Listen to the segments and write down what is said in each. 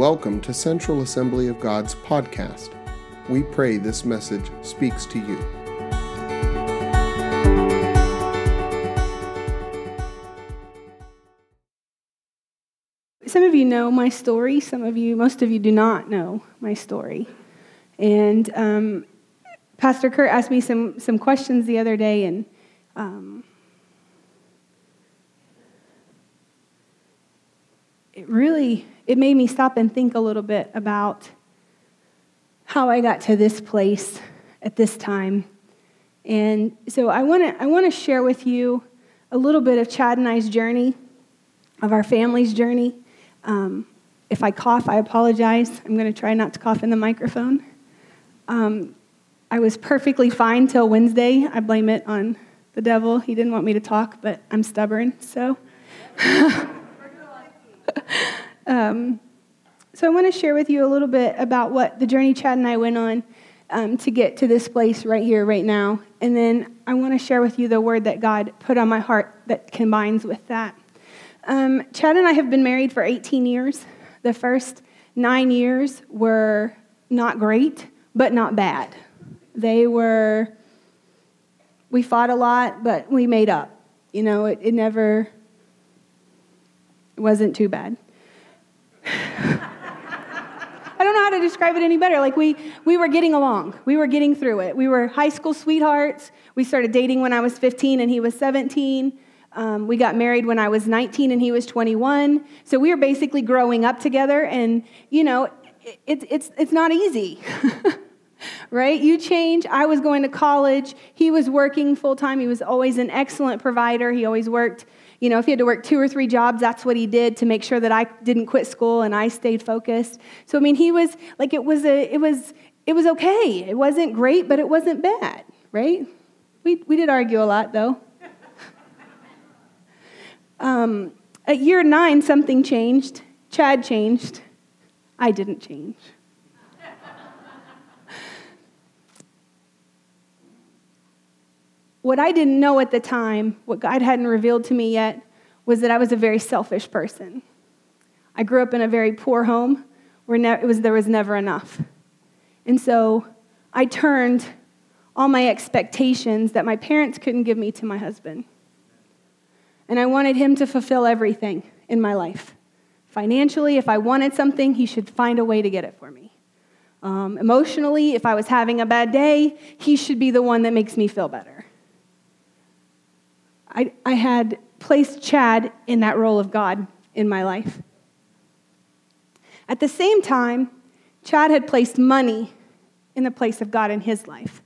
Welcome to Central Assembly of God's podcast. We pray this message speaks to you. Some of you know my story. Some of you, most of you, do not know my story. And um, Pastor Kurt asked me some, some questions the other day, and um, it really it made me stop and think a little bit about how I got to this place at this time. And so I want to I want to share with you a little bit of Chad and I's journey, of our family's journey. Um, if I cough, I apologize. I'm going to try not to cough in the microphone. Um, I was perfectly fine till Wednesday. I blame it on the devil. He didn't want me to talk, but I'm stubborn, so. Um, so I want to share with you a little bit about what the journey Chad and I went on um, to get to this place right here, right now. And then I want to share with you the word that God put on my heart that combines with that. Um, Chad and I have been married for 18 years. The first nine years were not great, but not bad. They were, we fought a lot, but we made up. You know, it, it never wasn't too bad. I don't know how to describe it any better. Like we we were getting along. We were getting through it. We were high school sweethearts. We started dating when I was 15 and he was 17. Um, we got married when I was 19 and he was 21. So we were basically growing up together. And you know, it, it's it's not easy. right? You change. I was going to college. He was working full time. He was always an excellent provider. He always worked you know, if he had to work two or three jobs, that's what he did to make sure that I didn't quit school and I stayed focused. So I mean, he was like it was a it was it was okay. It wasn't great, but it wasn't bad, right? We we did argue a lot though. um, at year nine, something changed. Chad changed. I didn't change. What I didn't know at the time, what God hadn't revealed to me yet, was that I was a very selfish person. I grew up in a very poor home where ne- was, there was never enough. And so I turned all my expectations that my parents couldn't give me to my husband. And I wanted him to fulfill everything in my life. Financially, if I wanted something, he should find a way to get it for me. Um, emotionally, if I was having a bad day, he should be the one that makes me feel better. I, I had placed Chad in that role of God in my life. At the same time, Chad had placed money in the place of God in his life.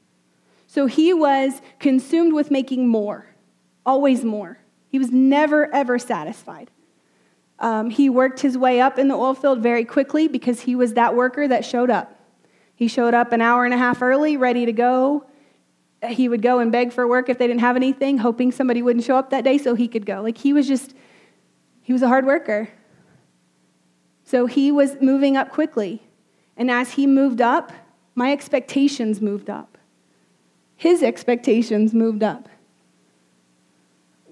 So he was consumed with making more, always more. He was never, ever satisfied. Um, he worked his way up in the oil field very quickly because he was that worker that showed up. He showed up an hour and a half early, ready to go, he would go and beg for work if they didn't have anything, hoping somebody wouldn't show up that day so he could go. Like he was just, he was a hard worker. So he was moving up quickly. And as he moved up, my expectations moved up. His expectations moved up.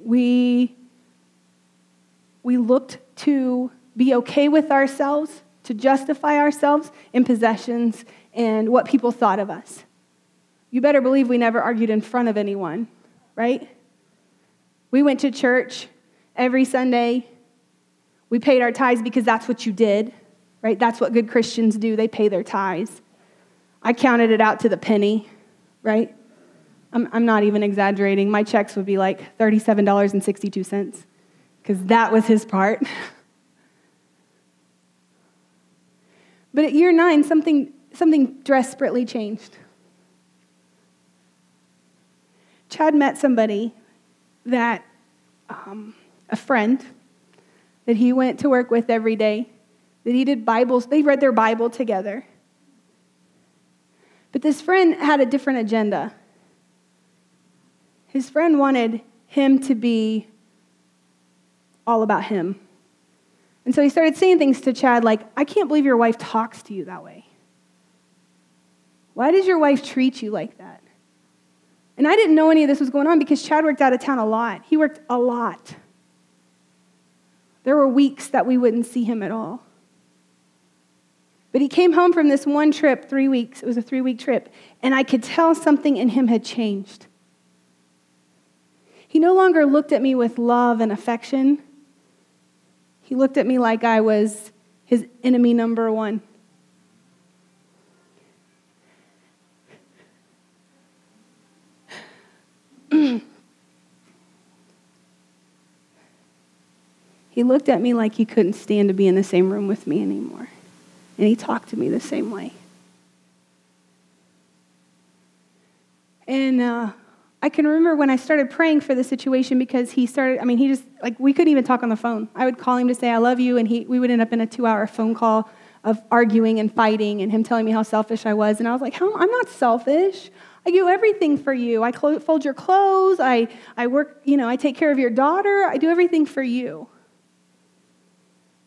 We, we looked to be okay with ourselves, to justify ourselves in possessions and what people thought of us you better believe we never argued in front of anyone, right? We went to church every Sunday. We paid our tithes because that's what you did, right? That's what good Christians do. They pay their tithes. I counted it out to the penny, right? I'm, I'm not even exaggerating. My checks would be like $37.62 because that was his part. but at year nine, something, something desperately changed. Chad met somebody that, um, a friend that he went to work with every day, that he did Bibles, they read their Bible together. But this friend had a different agenda. His friend wanted him to be all about him. And so he started saying things to Chad like, I can't believe your wife talks to you that way. Why does your wife treat you like that? And I didn't know any of this was going on because Chad worked out of town a lot. He worked a lot. There were weeks that we wouldn't see him at all. But he came home from this one trip, three weeks. It was a three week trip. And I could tell something in him had changed. He no longer looked at me with love and affection. He looked at me like I was his enemy number one. He looked at me like he couldn't stand to be in the same room with me anymore. And he talked to me the same way. And uh, I can remember when I started praying for the situation because he started, I mean, he just, like, we couldn't even talk on the phone. I would call him to say, I love you, and he, we would end up in a two hour phone call of arguing and fighting and him telling me how selfish I was. And I was like, how, I'm not selfish. I do everything for you. I fold your clothes. I, I work, you know, I take care of your daughter. I do everything for you.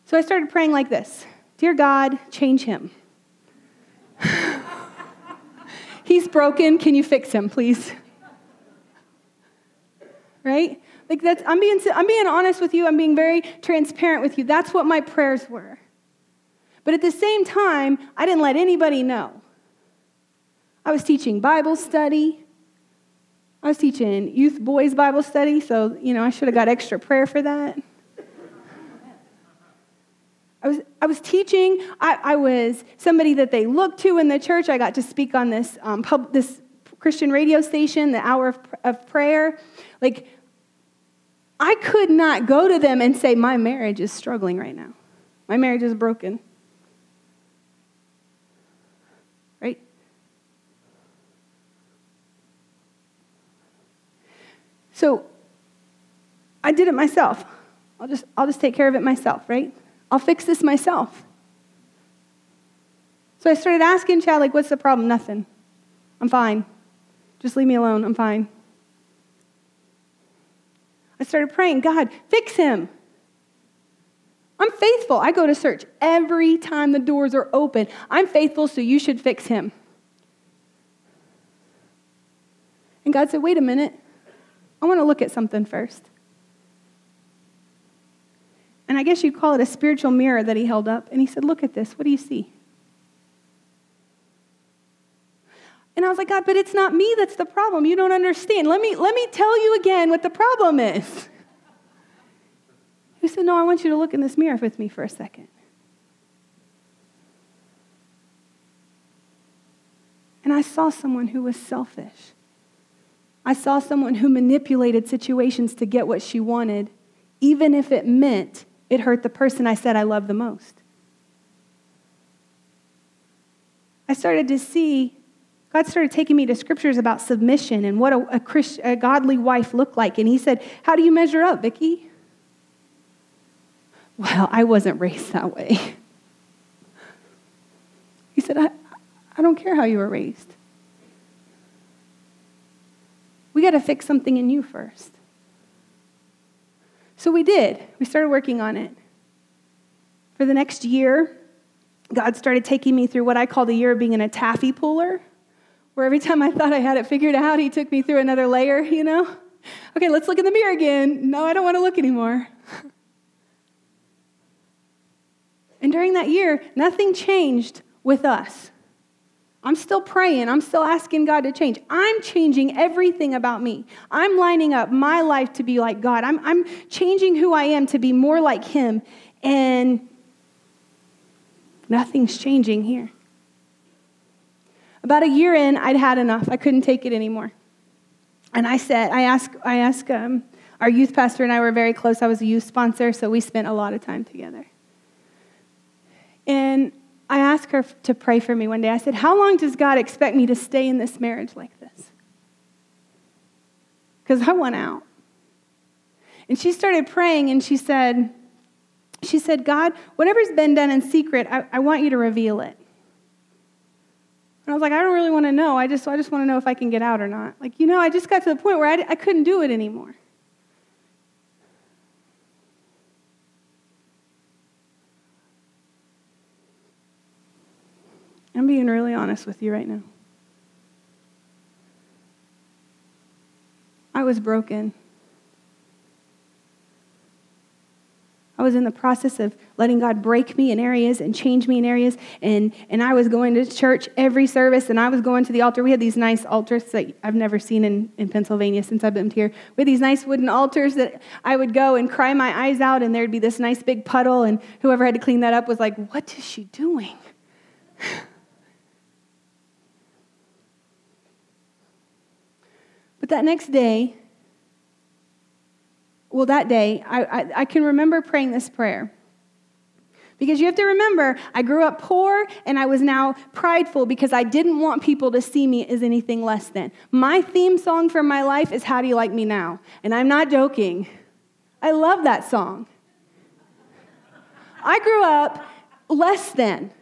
So I started praying like this Dear God, change him. He's broken. Can you fix him, please? Right? Like that's I'm being I'm being honest with you. I'm being very transparent with you. That's what my prayers were. But at the same time, I didn't let anybody know. I was teaching Bible study. I was teaching youth boys Bible study, so you know I should have got extra prayer for that. I was, I was teaching. I, I was somebody that they looked to in the church. I got to speak on this, um, pub, this Christian radio station, the hour of, of prayer. Like, I could not go to them and say, My marriage is struggling right now. My marriage is broken. So I did it myself. I'll just, I'll just take care of it myself, right? I'll fix this myself. So I started asking Chad, like, what's the problem? Nothing. I'm fine. Just leave me alone. I'm fine. I started praying, God, fix him. I'm faithful. I go to search every time the doors are open. I'm faithful, so you should fix him. And God said, wait a minute. I want to look at something first. And I guess you'd call it a spiritual mirror that he held up. And he said, Look at this. What do you see? And I was like, God, but it's not me that's the problem. You don't understand. Let me, let me tell you again what the problem is. He said, No, I want you to look in this mirror with me for a second. And I saw someone who was selfish. I saw someone who manipulated situations to get what she wanted, even if it meant it hurt the person I said I love the most. I started to see, God started taking me to scriptures about submission and what a, a, Christ, a godly wife looked like. And He said, How do you measure up, Vicki? Well, I wasn't raised that way. He said, I, I don't care how you were raised. We got to fix something in you first. So we did. We started working on it. For the next year, God started taking me through what I call the year of being in a taffy puller, where every time I thought I had it figured out, He took me through another layer, you know? Okay, let's look in the mirror again. No, I don't want to look anymore. And during that year, nothing changed with us. I'm still praying. I'm still asking God to change. I'm changing everything about me. I'm lining up my life to be like God. I'm, I'm changing who I am to be more like Him. And nothing's changing here. About a year in, I'd had enough. I couldn't take it anymore. And I said, I asked, I asked um, our youth pastor and I were very close. I was a youth sponsor, so we spent a lot of time together. And I asked her to pray for me one day. I said, How long does God expect me to stay in this marriage like this? Because I want out. And she started praying and she said, she said, God, whatever's been done in secret, I, I want you to reveal it. And I was like, I don't really want to know. I just, I just want to know if I can get out or not. Like, you know, I just got to the point where I, I couldn't do it anymore. I'm being really honest with you right now. I was broken. I was in the process of letting God break me in areas and change me in areas. And, and I was going to church every service and I was going to the altar. We had these nice altars that I've never seen in, in Pennsylvania since I've been here. We had these nice wooden altars that I would go and cry my eyes out and there'd be this nice big puddle. And whoever had to clean that up was like, What is she doing? But that next day, well, that day, I, I, I can remember praying this prayer. Because you have to remember, I grew up poor and I was now prideful because I didn't want people to see me as anything less than. My theme song for my life is How Do You Like Me Now? And I'm not joking. I love that song. I grew up less than.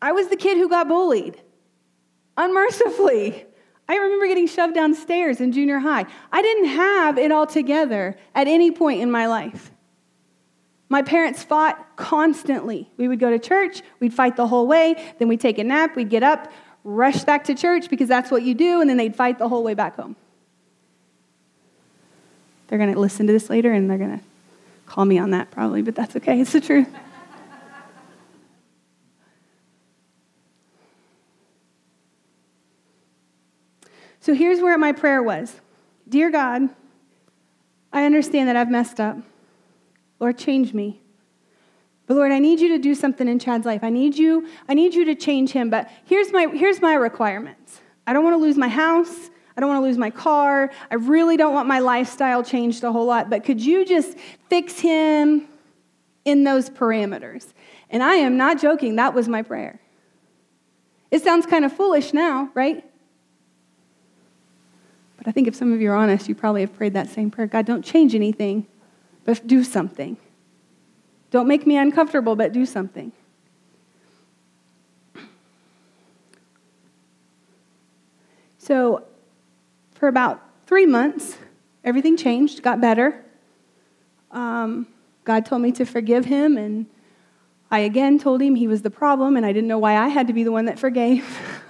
I was the kid who got bullied unmercifully. I remember getting shoved downstairs in junior high. I didn't have it all together at any point in my life. My parents fought constantly. We would go to church, we'd fight the whole way, then we'd take a nap, we'd get up, rush back to church because that's what you do, and then they'd fight the whole way back home. They're going to listen to this later and they're going to call me on that probably, but that's okay. It's the truth. So here's where my prayer was Dear God, I understand that I've messed up. Lord, change me. But Lord, I need you to do something in Chad's life. I need you, I need you to change him. But here's my, here's my requirements. I don't want to lose my house. I don't want to lose my car. I really don't want my lifestyle changed a whole lot. But could you just fix him in those parameters? And I am not joking. That was my prayer. It sounds kind of foolish now, right? But I think if some of you are honest, you probably have prayed that same prayer God, don't change anything, but do something. Don't make me uncomfortable, but do something. So, for about three months, everything changed, got better. Um, God told me to forgive him, and I again told him he was the problem, and I didn't know why I had to be the one that forgave.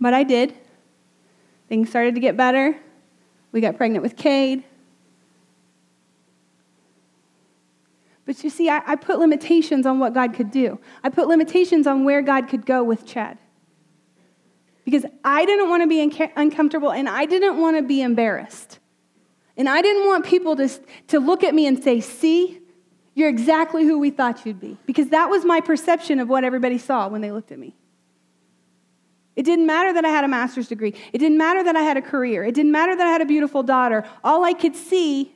But I did. Things started to get better. We got pregnant with Cade. But you see, I, I, put limitations on what God could do. I put limitations on where God could go with Chad. Because I didn't want to be uncomfortable and I didn't want to be embarrassed. And I didn't want people to, to look at me and say, See, you're exactly who we thought you'd be. Because that was my perception of what everybody saw when they looked at me. It didn't matter that I had a master's degree. It didn't matter that I had a career. It didn't matter that I had a beautiful daughter. All I could see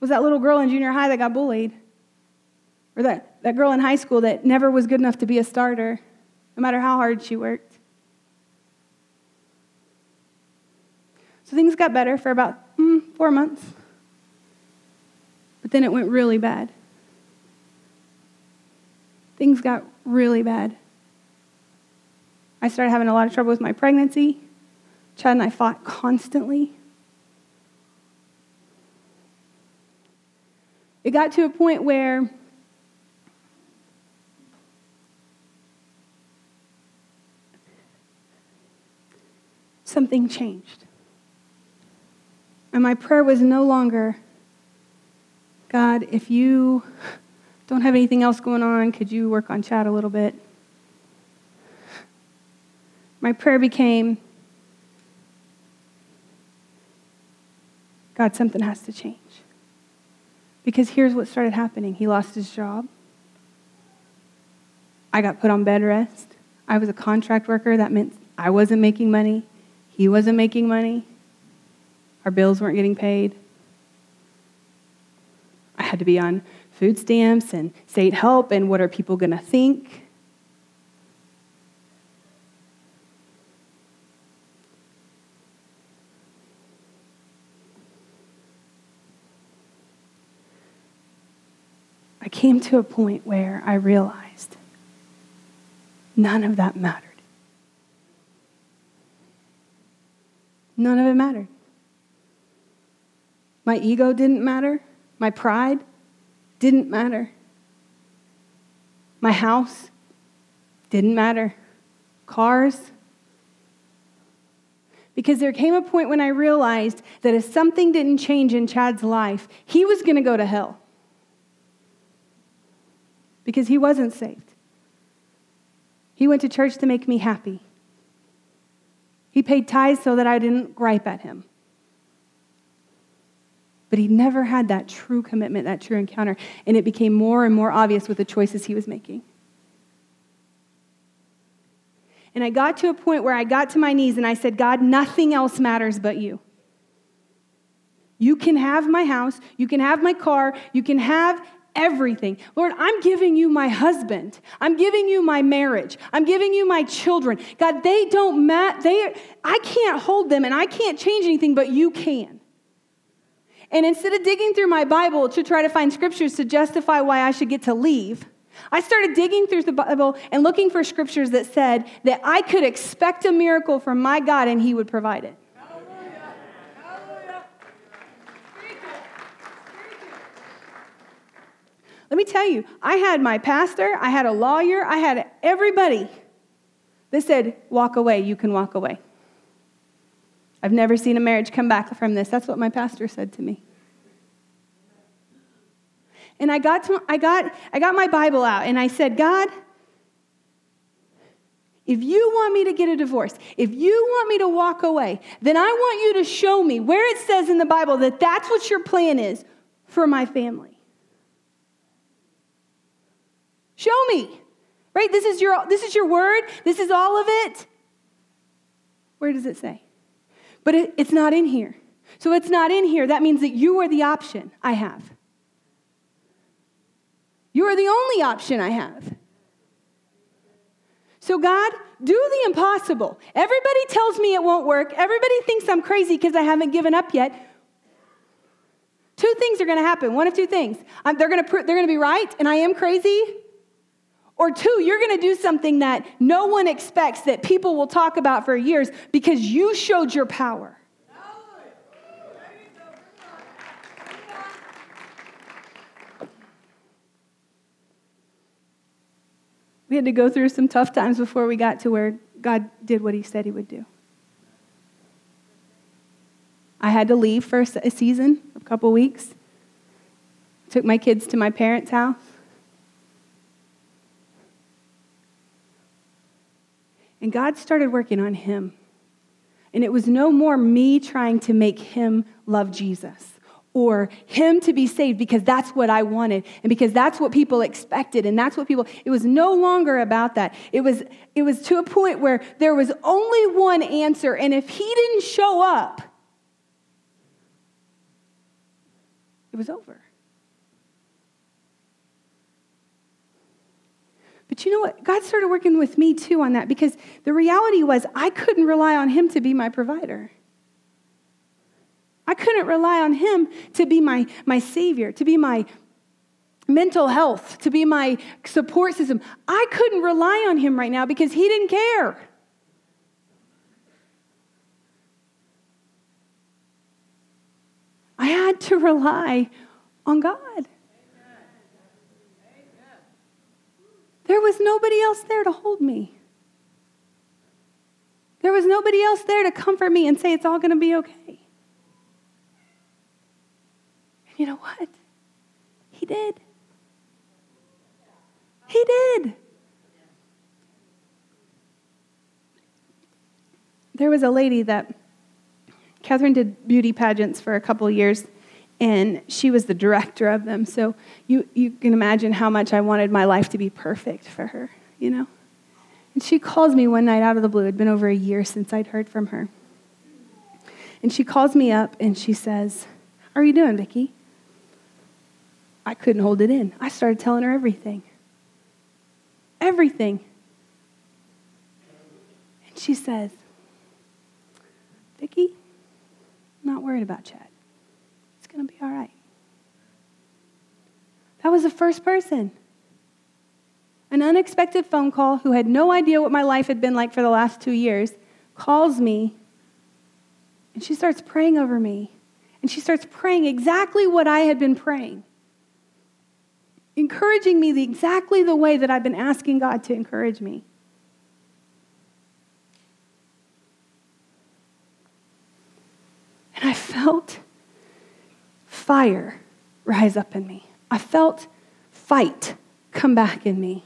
was that little girl in junior high that got bullied, or that, that girl in high school that never was good enough to be a starter, no matter how hard she worked. So things got better for about mm, four months. But then it went really bad. Things got really bad. I started having a lot of trouble with my pregnancy. Chad and I fought constantly. It got to a point where something changed. And my prayer was no longer, God, if you don't have anything else going on, could you work on Chad a little bit? My prayer became God, something has to change. Because here's what started happening he lost his job. I got put on bed rest. I was a contract worker. That meant I wasn't making money. He wasn't making money. Our bills weren't getting paid. I had to be on food stamps and state help, and what are people going to think? Came to a point where I realized none of that mattered. None of it mattered. My ego didn't matter. My pride didn't matter. My house didn't matter. Cars. Because there came a point when I realized that if something didn't change in Chad's life, he was going to go to hell. Because he wasn't saved. He went to church to make me happy. He paid tithes so that I didn't gripe at him. But he never had that true commitment, that true encounter. And it became more and more obvious with the choices he was making. And I got to a point where I got to my knees and I said, God, nothing else matters but you. You can have my house, you can have my car, you can have everything. Lord, I'm giving you my husband. I'm giving you my marriage. I'm giving you my children. God, they don't matter. They I can't hold them and I can't change anything, but you can. And instead of digging through my Bible to try to find scriptures to justify why I should get to leave, I started digging through the Bible and looking for scriptures that said that I could expect a miracle from my God and He would provide it. Let me tell you, I had my pastor, I had a lawyer, I had everybody that said, walk away, you can walk away. I've never seen a marriage come back from this. That's what my pastor said to me. And I got, to, I, got, I got my Bible out and I said, God, if you want me to get a divorce, if you want me to walk away, then I want you to show me where it says in the Bible that that's what your plan is for my family. Show me. Right? This is your this is your word. This is all of it. Where does it say? But it, it's not in here. So it's not in here. That means that you are the option I have. You are the only option I have. So, God, do the impossible. Everybody tells me it won't work. Everybody thinks I'm crazy because I haven't given up yet. Two things are going to happen. One of two things. They're going to they're going to be right, and I am crazy. Or two, you're going to do something that no one expects that people will talk about for years because you showed your power. We had to go through some tough times before we got to where God did what He said He would do. I had to leave for a season, a couple weeks. Took my kids to my parents' house. And God started working on him. And it was no more me trying to make him love Jesus or him to be saved because that's what I wanted and because that's what people expected and that's what people it was no longer about that. It was it was to a point where there was only one answer. And if he didn't show up it was over But you know what? God started working with me too on that because the reality was I couldn't rely on Him to be my provider. I couldn't rely on him to be my, my savior, to be my mental health, to be my support system. I couldn't rely on him right now because he didn't care. I had to rely on God. There was nobody else there to hold me. There was nobody else there to comfort me and say it's all going to be okay. And you know what? He did. He did. There was a lady that Catherine did beauty pageants for a couple years, and she was the director of them. So you, you can imagine how much I wanted my life to be perfect for her, you know? And she calls me one night out of the blue. It had been over a year since I'd heard from her. And she calls me up and she says, How are you doing, Vicki? I couldn't hold it in. I started telling her everything. Everything. And she says, Vicki, not worried about Chad. Going to be all right. That was the first person. An unexpected phone call who had no idea what my life had been like for the last two years calls me and she starts praying over me. And she starts praying exactly what I had been praying encouraging me the, exactly the way that I've been asking God to encourage me. And I felt fire rise up in me. I felt fight come back in me.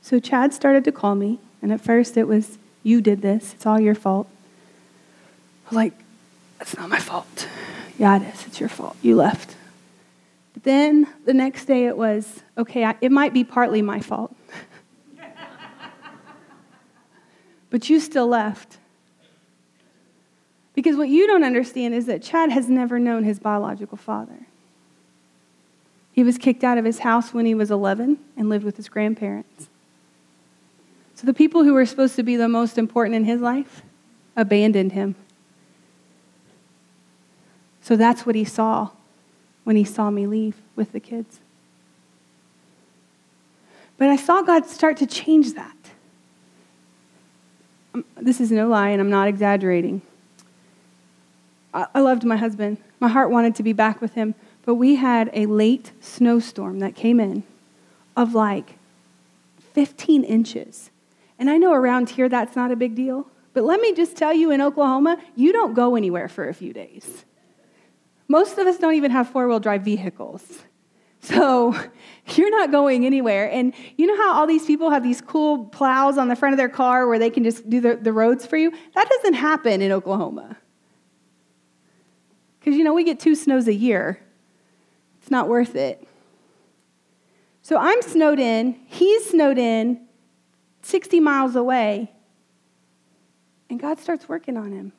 So Chad started to call me, and at first it was, You did this, it's all your fault. I was like, That's not my fault. Yeah, it is, it's your fault. You left. But then the next day it was, Okay, I, it might be partly my fault. but you still left. Because what you don't understand is that Chad has never known his biological father. He was kicked out of his house when he was 11 and lived with his grandparents. So the people who were supposed to be the most important in his life abandoned him. So that's what he saw when he saw me leave with the kids. But I saw God start to change that. Um, this is no lie, and I'm not exaggerating. I loved my husband. My heart wanted to be back with him, but we had a late snowstorm that came in of like 15 inches. And I know around here that's not a big deal, but let me just tell you in Oklahoma, you don't go anywhere for a few days. Most of us don't even have four wheel drive vehicles. So you're not going anywhere. And you know how all these people have these cool plows on the front of their car where they can just do the, the roads for you? That doesn't happen in Oklahoma. Because, you know, we get two snows a year. It's not worth it. So I'm snowed in, he's snowed in, 60 miles away, and God starts working on him.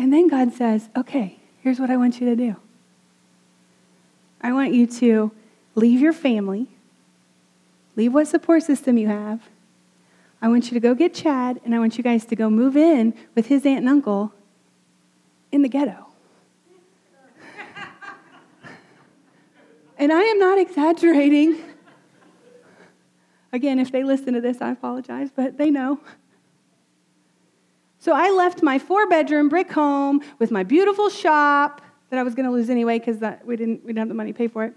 And then God says, okay, here's what I want you to do. I want you to leave your family, leave what support system you have. I want you to go get Chad, and I want you guys to go move in with his aunt and uncle in the ghetto. And I am not exaggerating. Again, if they listen to this, I apologize, but they know. So I left my four bedroom brick home with my beautiful shop that I was going to lose anyway because we didn't, we didn't have the money to pay for it.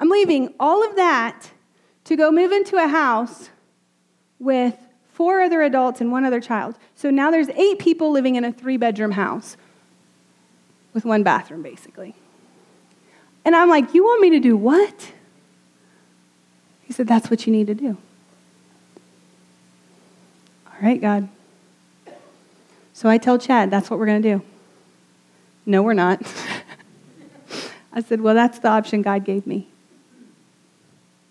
I'm leaving all of that to go move into a house with four other adults and one other child. So now there's eight people living in a three bedroom house with one bathroom, basically. And I'm like, You want me to do what? He said, That's what you need to do. All right, God. So I tell Chad, That's what we're going to do. No, we're not. I said, Well, that's the option God gave me.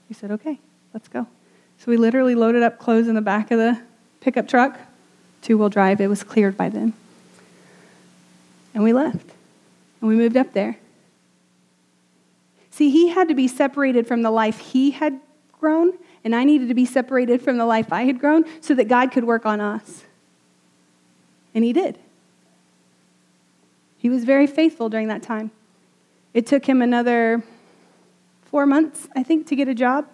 He said, Okay, let's go. So we literally loaded up clothes in the back of the pickup truck, two wheel drive. It was cleared by then. And we left. And we moved up there. See, he had to be separated from the life he had grown, and I needed to be separated from the life I had grown so that God could work on us. And he did. He was very faithful during that time. It took him another four months, I think, to get a job.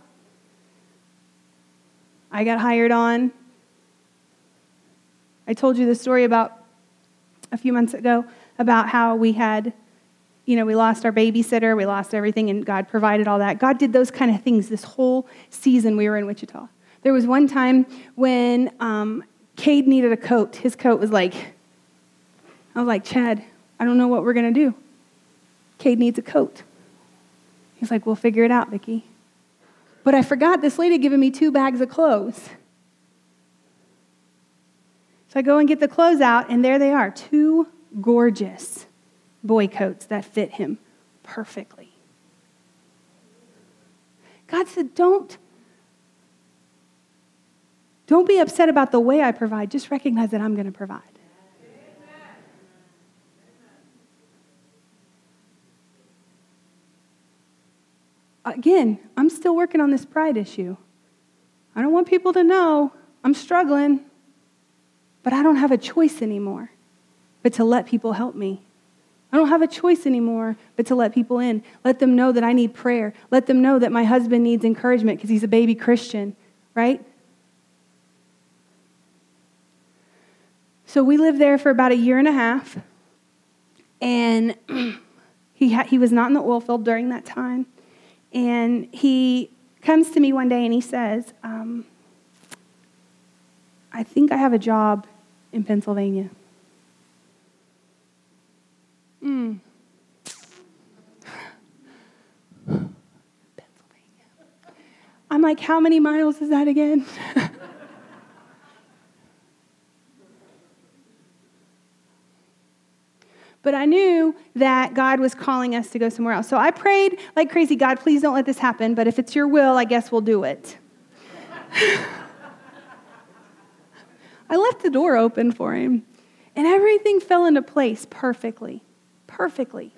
I got hired on. I told you the story about a few months ago about how we had you know, we lost our babysitter, we lost everything, and God provided all that. God did those kind of things this whole season we were in Wichita. There was one time when um, Cade needed a coat. His coat was like, I was like, Chad, I don't know what we're going to do. Cade needs a coat. He's like, we'll figure it out, Vicki. But I forgot this lady giving me two bags of clothes. So I go and get the clothes out, and there they are, two gorgeous boy coats that fit him perfectly. God said, Don't. Don't be upset about the way I provide. Just recognize that I'm going to provide. Again, I'm still working on this pride issue. I don't want people to know I'm struggling, but I don't have a choice anymore but to let people help me. I don't have a choice anymore but to let people in. Let them know that I need prayer. Let them know that my husband needs encouragement because he's a baby Christian, right? So we lived there for about a year and a half. And he, ha- he was not in the oil field during that time. And he comes to me one day and he says, um, I think I have a job in Pennsylvania. Mm. Pennsylvania. I'm like, how many miles is that again? but I knew that God was calling us to go somewhere else. So I prayed like crazy God, please don't let this happen, but if it's your will, I guess we'll do it. I left the door open for him, and everything fell into place perfectly. Perfectly.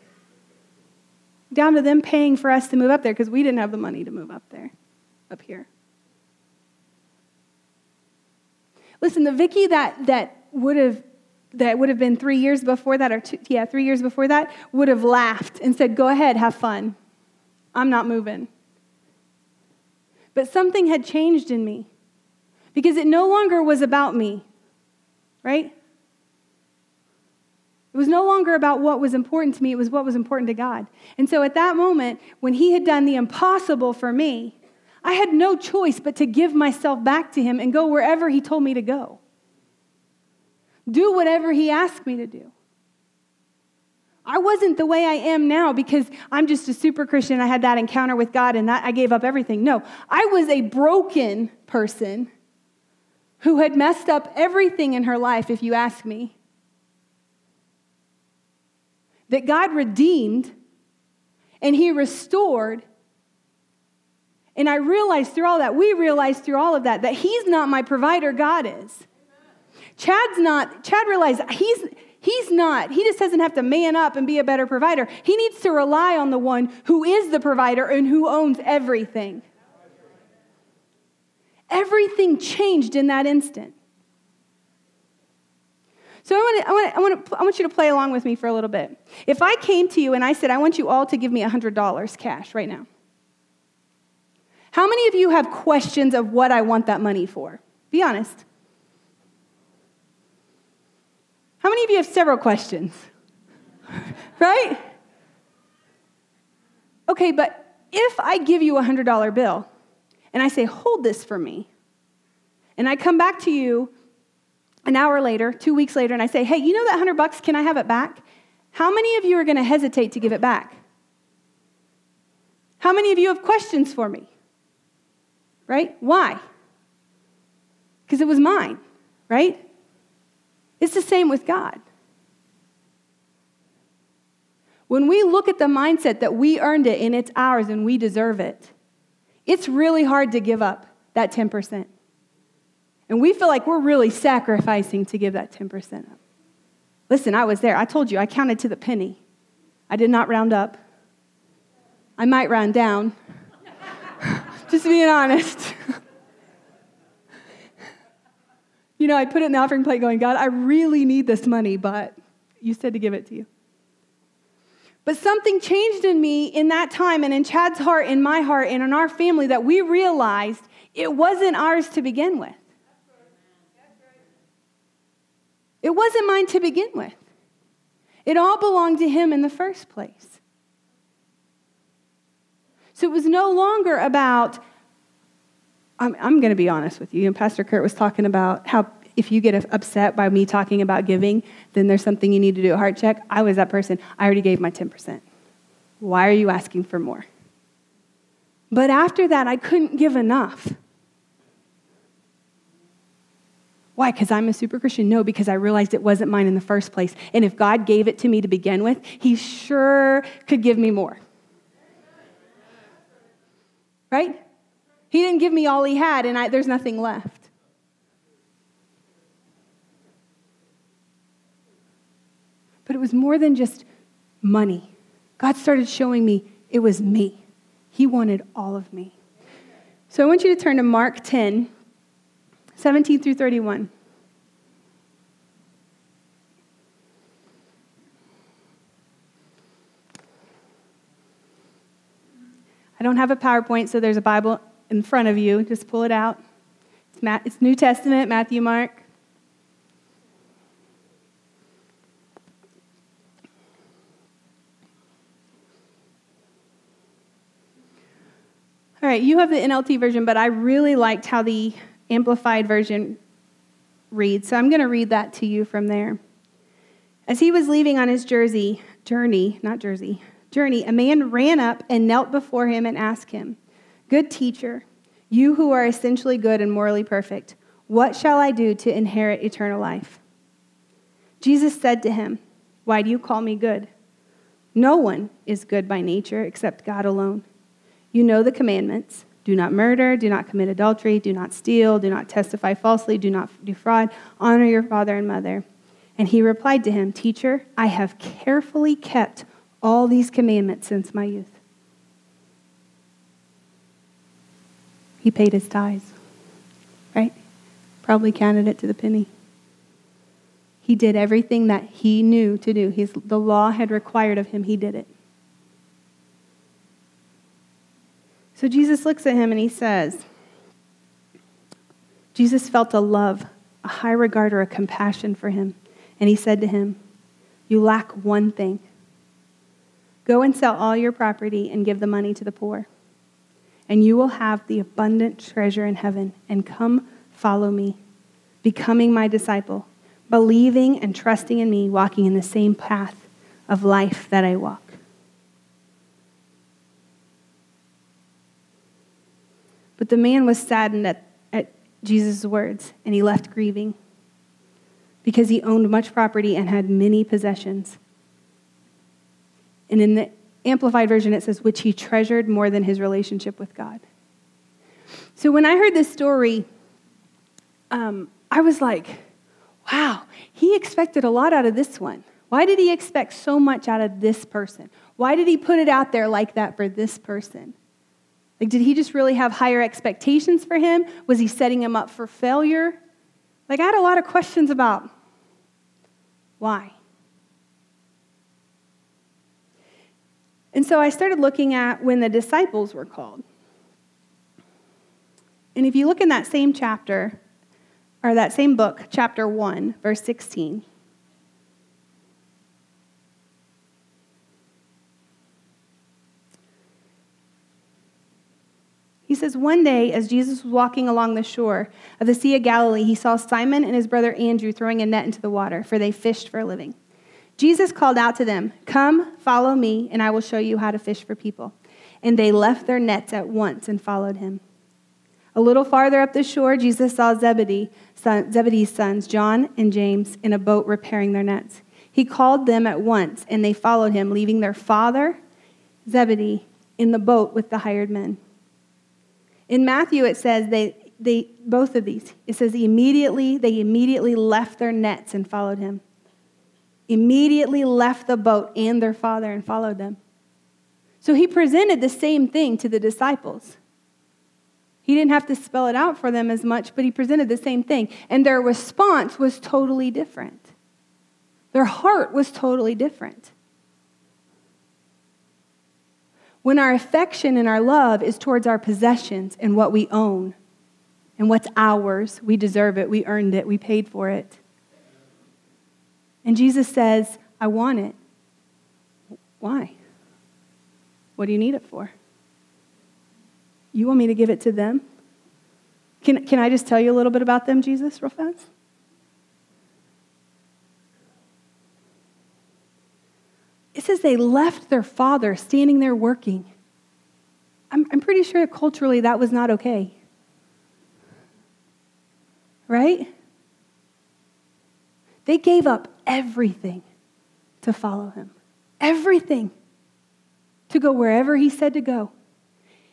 Down to them paying for us to move up there because we didn't have the money to move up there, up here. Listen, the Vicky that, that would have that would have been three years before that, or two, yeah, three years before that, would have laughed and said, Go ahead, have fun. I'm not moving. But something had changed in me because it no longer was about me, right? It was no longer about what was important to me, it was what was important to God. And so at that moment, when He had done the impossible for me, I had no choice but to give myself back to Him and go wherever He told me to go. Do whatever He asked me to do. I wasn't the way I am now because I'm just a super Christian. I had that encounter with God and that I gave up everything. No, I was a broken person who had messed up everything in her life, if you ask me. That God redeemed and He restored. And I realized through all that, we realized through all of that, that He's not my provider, God is. Chad's not, Chad realized he's, he's not, he just doesn't have to man up and be a better provider. He needs to rely on the one who is the provider and who owns everything. Everything changed in that instant. So I want, to, I, want to, I, want to, I want you to play along with me for a little bit. If I came to you and I said, I want you all to give me $100 cash right now, how many of you have questions of what I want that money for? Be honest. How many of you have several questions? right? Okay, but if I give you a $100 bill and I say, hold this for me, and I come back to you an hour later, two weeks later, and I say, hey, you know that 100 bucks, can I have it back? How many of you are going to hesitate to give it back? How many of you have questions for me? Right? Why? Because it was mine, right? It's the same with God. When we look at the mindset that we earned it and it's ours and we deserve it, it's really hard to give up that 10%. And we feel like we're really sacrificing to give that 10% up. Listen, I was there. I told you, I counted to the penny. I did not round up. I might round down. Just being honest. you know, I put it in the offering plate going, God, I really need this money, but you said to give it to you. But something changed in me in that time and in Chad's heart, in my heart, and in our family that we realized it wasn't ours to begin with. It wasn't mine to begin with. It all belonged to him in the first place. So it was no longer about I'm, I'm going to be honest with you. And Pastor Kurt was talking about how if you get upset by me talking about giving, then there's something you need to do a heart check. I was that person. I already gave my 10%. Why are you asking for more? But after that, I couldn't give enough. Why? Because I'm a super Christian? No, because I realized it wasn't mine in the first place. And if God gave it to me to begin with, He sure could give me more. Right? He didn't give me all he had, and I, there's nothing left. But it was more than just money. God started showing me it was me. He wanted all of me. So I want you to turn to Mark 10, 17 through 31. I don't have a PowerPoint, so there's a Bible in front of you. Just pull it out. It's, Ma- it's New Testament, Matthew, Mark. All right, you have the NLT version, but I really liked how the Amplified version reads. So I'm going to read that to you from there. As he was leaving on his jersey, journey, not jersey, journey, a man ran up and knelt before him and asked him, Good teacher, you who are essentially good and morally perfect, what shall I do to inherit eternal life? Jesus said to him, Why do you call me good? No one is good by nature except God alone. You know the commandments do not murder, do not commit adultery, do not steal, do not testify falsely, do not defraud, honor your father and mother. And he replied to him, Teacher, I have carefully kept all these commandments since my youth. He paid his tithes, right? Probably counted it to the penny. He did everything that he knew to do. His, the law had required of him, he did it. So Jesus looks at him and he says, Jesus felt a love, a high regard, or a compassion for him. And he said to him, You lack one thing. Go and sell all your property and give the money to the poor, and you will have the abundant treasure in heaven. And come follow me, becoming my disciple, believing and trusting in me, walking in the same path of life that I walk. But the man was saddened at, at Jesus' words, and he left grieving because he owned much property and had many possessions. And in the Amplified Version, it says, which he treasured more than his relationship with God. So when I heard this story, um, I was like, wow, he expected a lot out of this one. Why did he expect so much out of this person? Why did he put it out there like that for this person? Like, did he just really have higher expectations for him? Was he setting him up for failure? Like, I had a lot of questions about why. And so I started looking at when the disciples were called. And if you look in that same chapter, or that same book, chapter 1, verse 16, He says, One day, as Jesus was walking along the shore of the Sea of Galilee, he saw Simon and his brother Andrew throwing a net into the water, for they fished for a living. Jesus called out to them, Come, follow me, and I will show you how to fish for people. And they left their nets at once and followed him. A little farther up the shore, Jesus saw Zebedee, son, Zebedee's sons, John and James, in a boat repairing their nets. He called them at once, and they followed him, leaving their father, Zebedee, in the boat with the hired men. In Matthew, it says they, they both of these. It says immediately, they immediately left their nets and followed him. Immediately left the boat and their father and followed them. So he presented the same thing to the disciples. He didn't have to spell it out for them as much, but he presented the same thing. And their response was totally different. Their heart was totally different. When our affection and our love is towards our possessions and what we own and what's ours, we deserve it, we earned it, we paid for it. And Jesus says, I want it. Why? What do you need it for? You want me to give it to them? Can, can I just tell you a little bit about them, Jesus, real fast? It says they left their father standing there working. I'm, I'm pretty sure culturally that was not okay. Right? They gave up everything to follow him. Everything. To go wherever he said to go.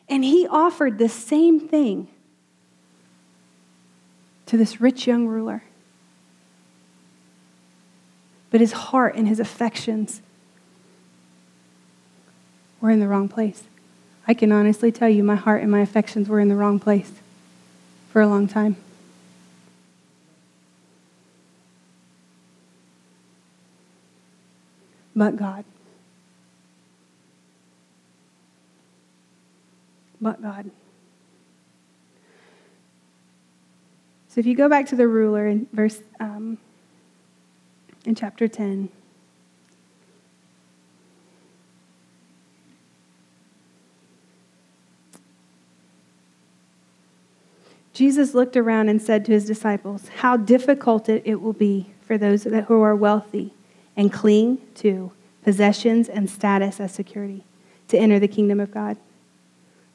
And he offered the same thing to this rich young ruler. But his heart and his affections were in the wrong place. I can honestly tell you, my heart and my affections were in the wrong place for a long time. But God. But God. So if you go back to the ruler in verse um, in chapter 10. Jesus looked around and said to his disciples, How difficult it will be for those who are wealthy and cling to possessions and status as security to enter the kingdom of God.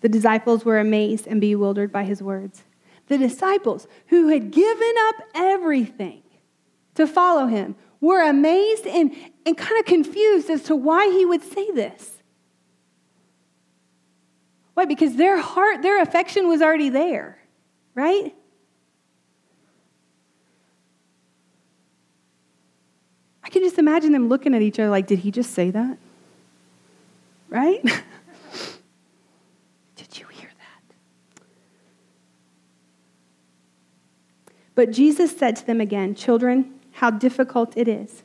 The disciples were amazed and bewildered by his words. The disciples who had given up everything to follow him were amazed and, and kind of confused as to why he would say this. Why? Because their heart, their affection was already there, right? Can just imagine them looking at each other like, did he just say that? Right? did you hear that? But Jesus said to them again, Children, how difficult it is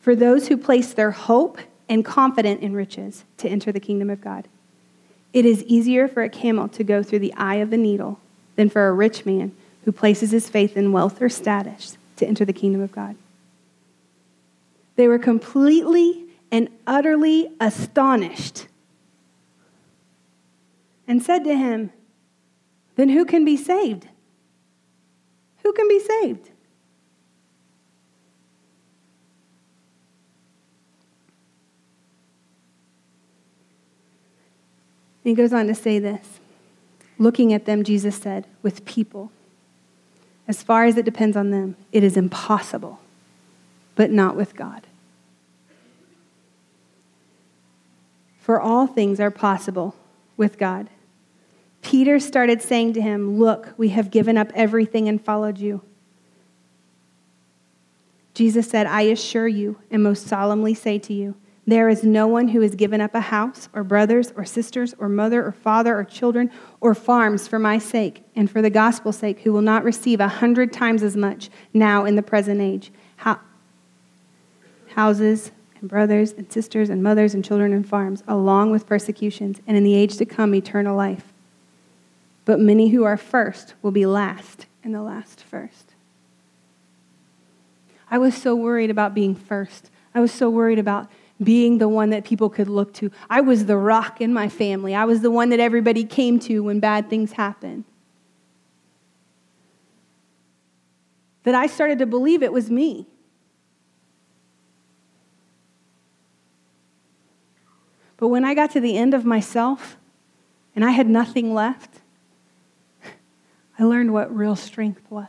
for those who place their hope and confidence in riches to enter the kingdom of God. It is easier for a camel to go through the eye of a needle than for a rich man who places his faith in wealth or status to enter the kingdom of God. They were completely and utterly astonished and said to him, Then who can be saved? Who can be saved? And he goes on to say this. Looking at them, Jesus said, with people, as far as it depends on them, it is impossible, but not with God. For all things are possible with God. Peter started saying to him, Look, we have given up everything and followed you. Jesus said, I assure you and most solemnly say to you, there is no one who has given up a house, or brothers, or sisters, or mother, or father, or children, or farms for my sake and for the gospel's sake, who will not receive a hundred times as much now in the present age. houses, and brothers, and sisters, and mothers, and children, and farms, along with persecutions, and in the age to come, eternal life. But many who are first will be last, and the last first. I was so worried about being first. I was so worried about being the one that people could look to. I was the rock in my family. I was the one that everybody came to when bad things happened. That I started to believe it was me. But when I got to the end of myself and I had nothing left, I learned what real strength was.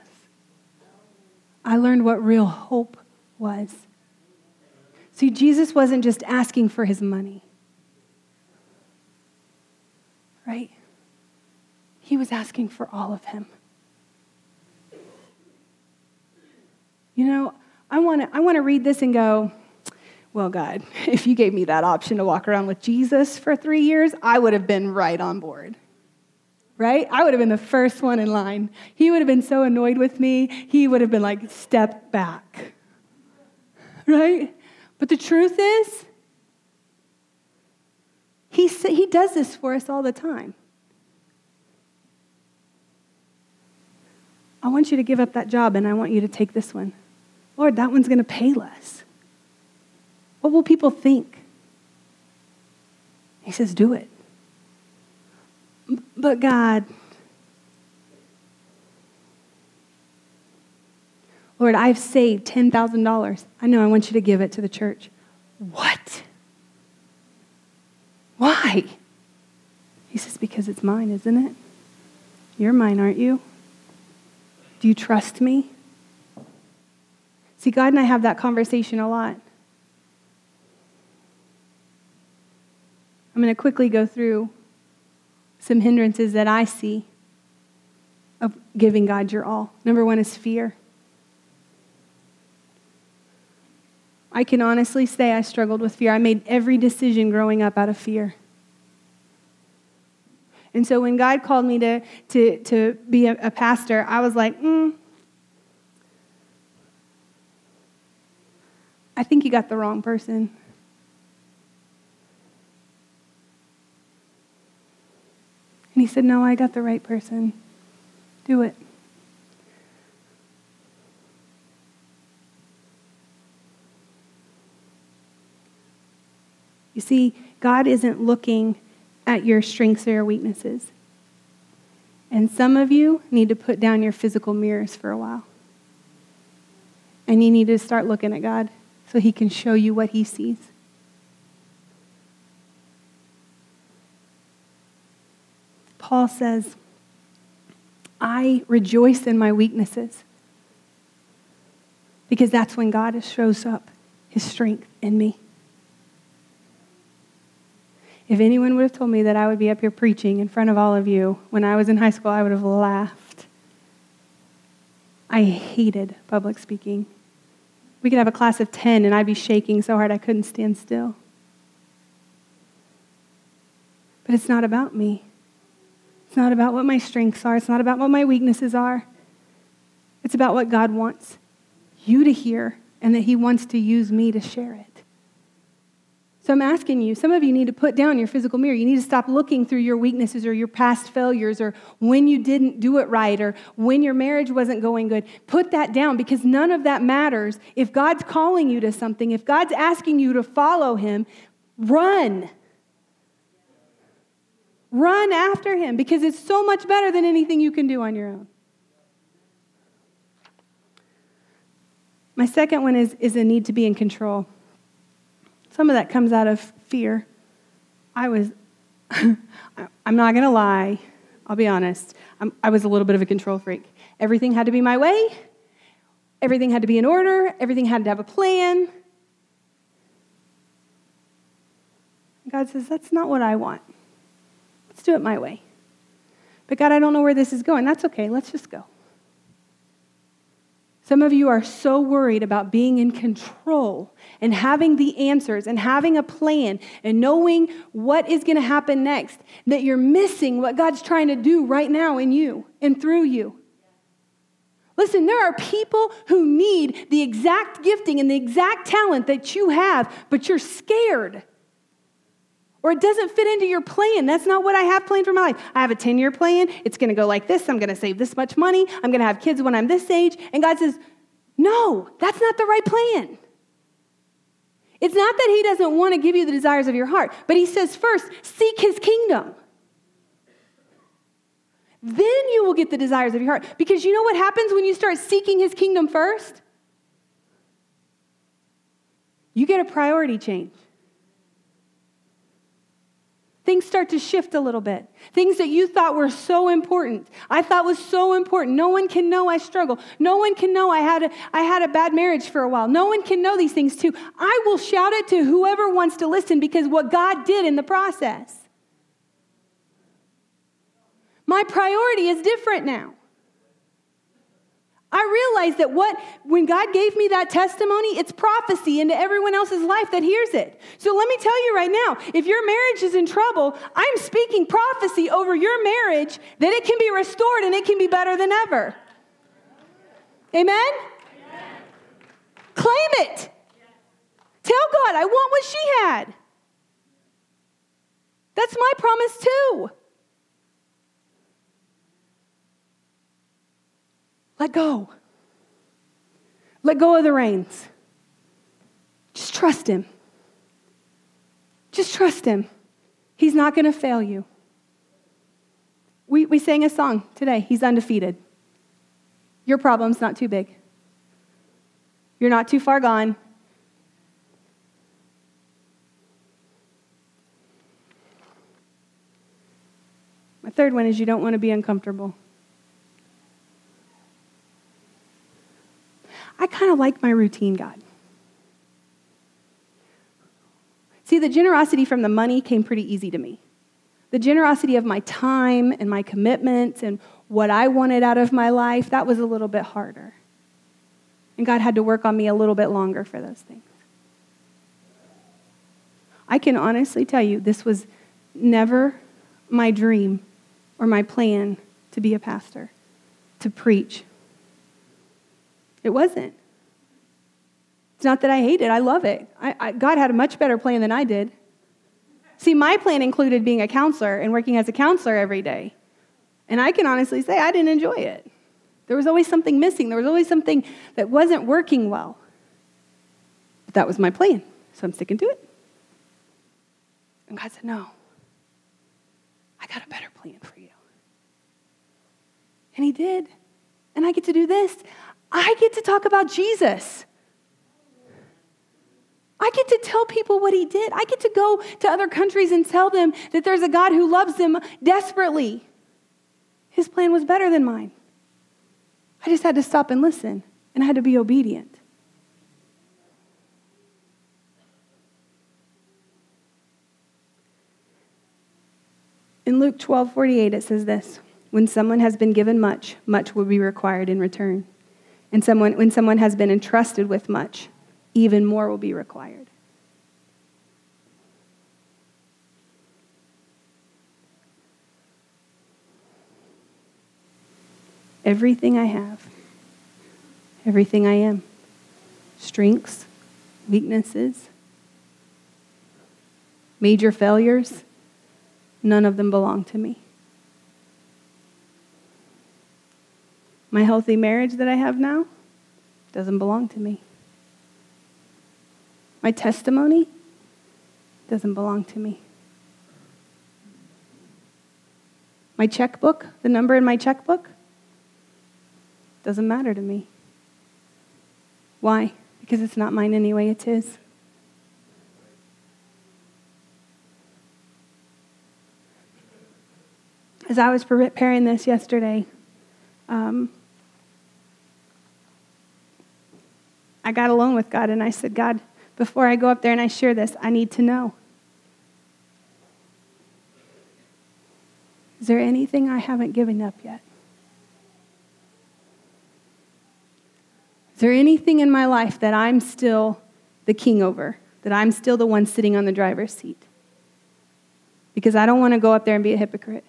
I learned what real hope was. See, Jesus wasn't just asking for his money, right? He was asking for all of him. You know, I want to I want to read this and go, well, God, if you gave me that option to walk around with Jesus for three years, I would have been right on board. Right? I would have been the first one in line. He would have been so annoyed with me, he would have been like, step back. Right? But the truth is, he, he does this for us all the time. I want you to give up that job and I want you to take this one. Lord, that one's going to pay less. What will people think? He says, Do it. But God, Lord, I've saved $10,000. I know I want you to give it to the church. What? Why? He says, Because it's mine, isn't it? You're mine, aren't you? Do you trust me? See, God and I have that conversation a lot. I'm going to quickly go through some hindrances that I see of giving God your all. Number one is fear. I can honestly say I struggled with fear. I made every decision growing up out of fear. And so when God called me to, to, to be a, a pastor, I was like, mm, I think you got the wrong person. And he said, No, I got the right person. Do it. You see, God isn't looking at your strengths or your weaknesses. And some of you need to put down your physical mirrors for a while. And you need to start looking at God so He can show you what He sees. Paul says, I rejoice in my weaknesses because that's when God shows up his strength in me. If anyone would have told me that I would be up here preaching in front of all of you when I was in high school, I would have laughed. I hated public speaking. We could have a class of 10 and I'd be shaking so hard I couldn't stand still. But it's not about me. It's not about what my strengths are. It's not about what my weaknesses are. It's about what God wants you to hear and that He wants to use me to share it. So I'm asking you, some of you need to put down your physical mirror. You need to stop looking through your weaknesses or your past failures or when you didn't do it right or when your marriage wasn't going good. Put that down because none of that matters. If God's calling you to something, if God's asking you to follow Him, run. Run after Him because it's so much better than anything you can do on your own. My second one is, is a need to be in control. Some of that comes out of fear. I was, I'm not going to lie, I'll be honest. I'm, I was a little bit of a control freak. Everything had to be my way, everything had to be in order, everything had to have a plan. God says, That's not what I want. Let's do it my way. But God, I don't know where this is going. That's okay. Let's just go. Some of you are so worried about being in control and having the answers and having a plan and knowing what is going to happen next that you're missing what God's trying to do right now in you and through you. Listen, there are people who need the exact gifting and the exact talent that you have, but you're scared. Or it doesn't fit into your plan. That's not what I have planned for my life. I have a 10 year plan. It's going to go like this. I'm going to save this much money. I'm going to have kids when I'm this age. And God says, No, that's not the right plan. It's not that He doesn't want to give you the desires of your heart, but He says, first, seek His kingdom. Then you will get the desires of your heart. Because you know what happens when you start seeking His kingdom first? You get a priority change things start to shift a little bit. Things that you thought were so important, I thought was so important. No one can know I struggle. No one can know I had a, I had a bad marriage for a while. No one can know these things too. I will shout it to whoever wants to listen because what God did in the process. My priority is different now. I realize that what when God gave me that testimony, it's prophecy into everyone else's life that hears it. So let me tell you right now, if your marriage is in trouble, I'm speaking prophecy over your marriage that it can be restored and it can be better than ever. Amen? Amen. Claim it. Tell God, I want what she had. That's my promise too. Let go. Let go of the reins. Just trust Him. Just trust Him. He's not going to fail you. We, we sang a song today. He's undefeated. Your problem's not too big. You're not too far gone. My third one is you don't want to be uncomfortable. I kind of like my routine, God. See, the generosity from the money came pretty easy to me. The generosity of my time and my commitment and what I wanted out of my life, that was a little bit harder. And God had to work on me a little bit longer for those things. I can honestly tell you, this was never my dream or my plan to be a pastor, to preach, it wasn't. It's not that I hate it, I love it. I, I, God had a much better plan than I did. See, my plan included being a counselor and working as a counselor every day. And I can honestly say I didn't enjoy it. There was always something missing, there was always something that wasn't working well. But that was my plan, so I'm sticking to it. And God said, No, I got a better plan for you. And he did. And I get to do this. I get to talk about Jesus. I get to tell people what he did. I get to go to other countries and tell them that there's a God who loves them desperately. His plan was better than mine. I just had to stop and listen, and I had to be obedient. In Luke 12 48, it says this When someone has been given much, much will be required in return. And someone, when someone has been entrusted with much, even more will be required. Everything I have, everything I am, strengths, weaknesses, major failures, none of them belong to me. My healthy marriage that I have now doesn't belong to me. My testimony doesn't belong to me. My checkbook, the number in my checkbook, doesn't matter to me. Why? Because it's not mine anyway, it's. As I was preparing this yesterday, um, I got alone with God and I said, God, before I go up there and I share this, I need to know. Is there anything I haven't given up yet? Is there anything in my life that I'm still the king over, that I'm still the one sitting on the driver's seat? Because I don't want to go up there and be a hypocrite.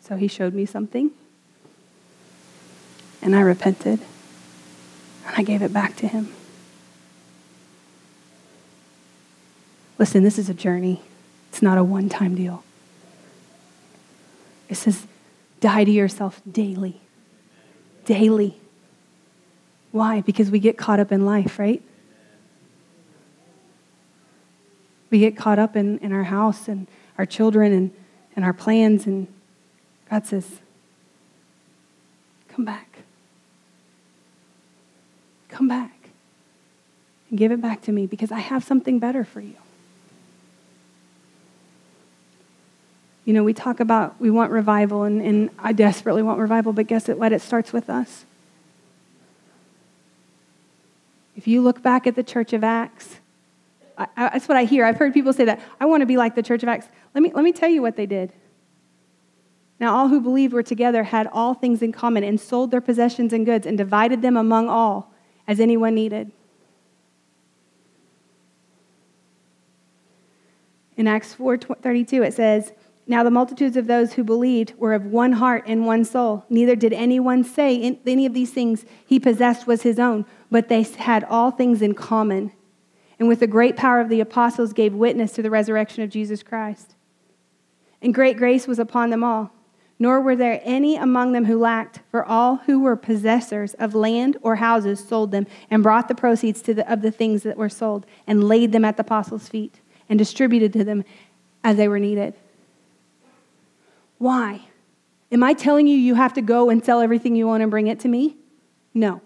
So he showed me something, and I repented. And I gave it back to him. Listen, this is a journey, it's not a one time deal. It says, die to yourself daily. Daily. Why? Because we get caught up in life, right? We get caught up in, in our house and our children and, and our plans, and God says, Come back. Come back and give it back to me because I have something better for you. You know, we talk about we want revival, and, and I desperately want revival, but guess what? It starts with us. If you look back at the church of Acts, I, I, that's what I hear. I've heard people say that. I want to be like the church of Acts. Let me, let me tell you what they did. Now, all who believed were together, had all things in common, and sold their possessions and goods, and divided them among all as anyone needed. In Acts 4:32 it says, "Now the multitudes of those who believed were of one heart and one soul. Neither did anyone say any of these things he possessed was his own, but they had all things in common. And with the great power of the apostles gave witness to the resurrection of Jesus Christ. And great grace was upon them all." Nor were there any among them who lacked, for all who were possessors of land or houses sold them and brought the proceeds the, of the things that were sold and laid them at the apostles' feet and distributed to them as they were needed. Why? Am I telling you you have to go and sell everything you own and bring it to me? No.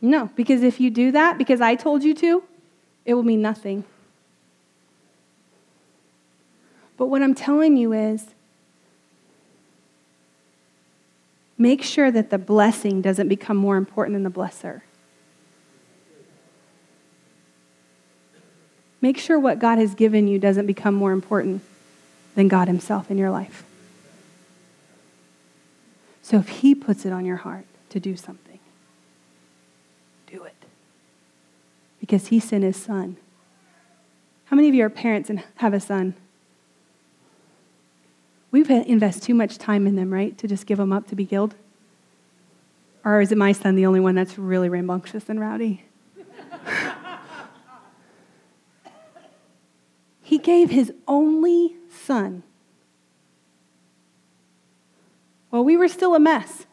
No, because if you do that, because I told you to, it will mean nothing. But what I'm telling you is, Make sure that the blessing doesn't become more important than the blesser. Make sure what God has given you doesn't become more important than God Himself in your life. So if He puts it on your heart to do something, do it. Because He sent His Son. How many of you are parents and have a son? We invest too much time in them, right? To just give them up to be killed? Or is it my son the only one that's really rambunctious and rowdy? he gave his only son while we were still a mess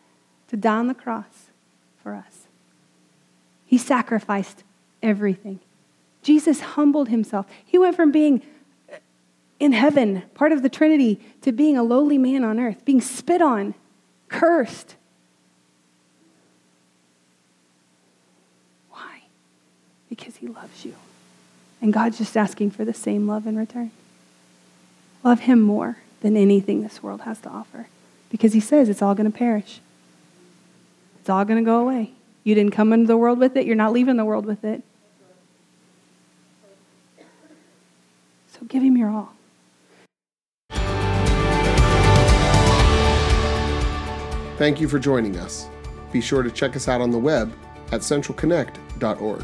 to die on the cross for us. He sacrificed everything. Jesus humbled himself. He went from being in heaven, part of the Trinity, to being a lowly man on earth, being spit on, cursed. Why? Because he loves you. And God's just asking for the same love in return. Love him more than anything this world has to offer. Because he says it's all going to perish. It's all going to go away. You didn't come into the world with it, you're not leaving the world with it. So give him your all. Thank you for joining us. Be sure to check us out on the web at centralconnect.org.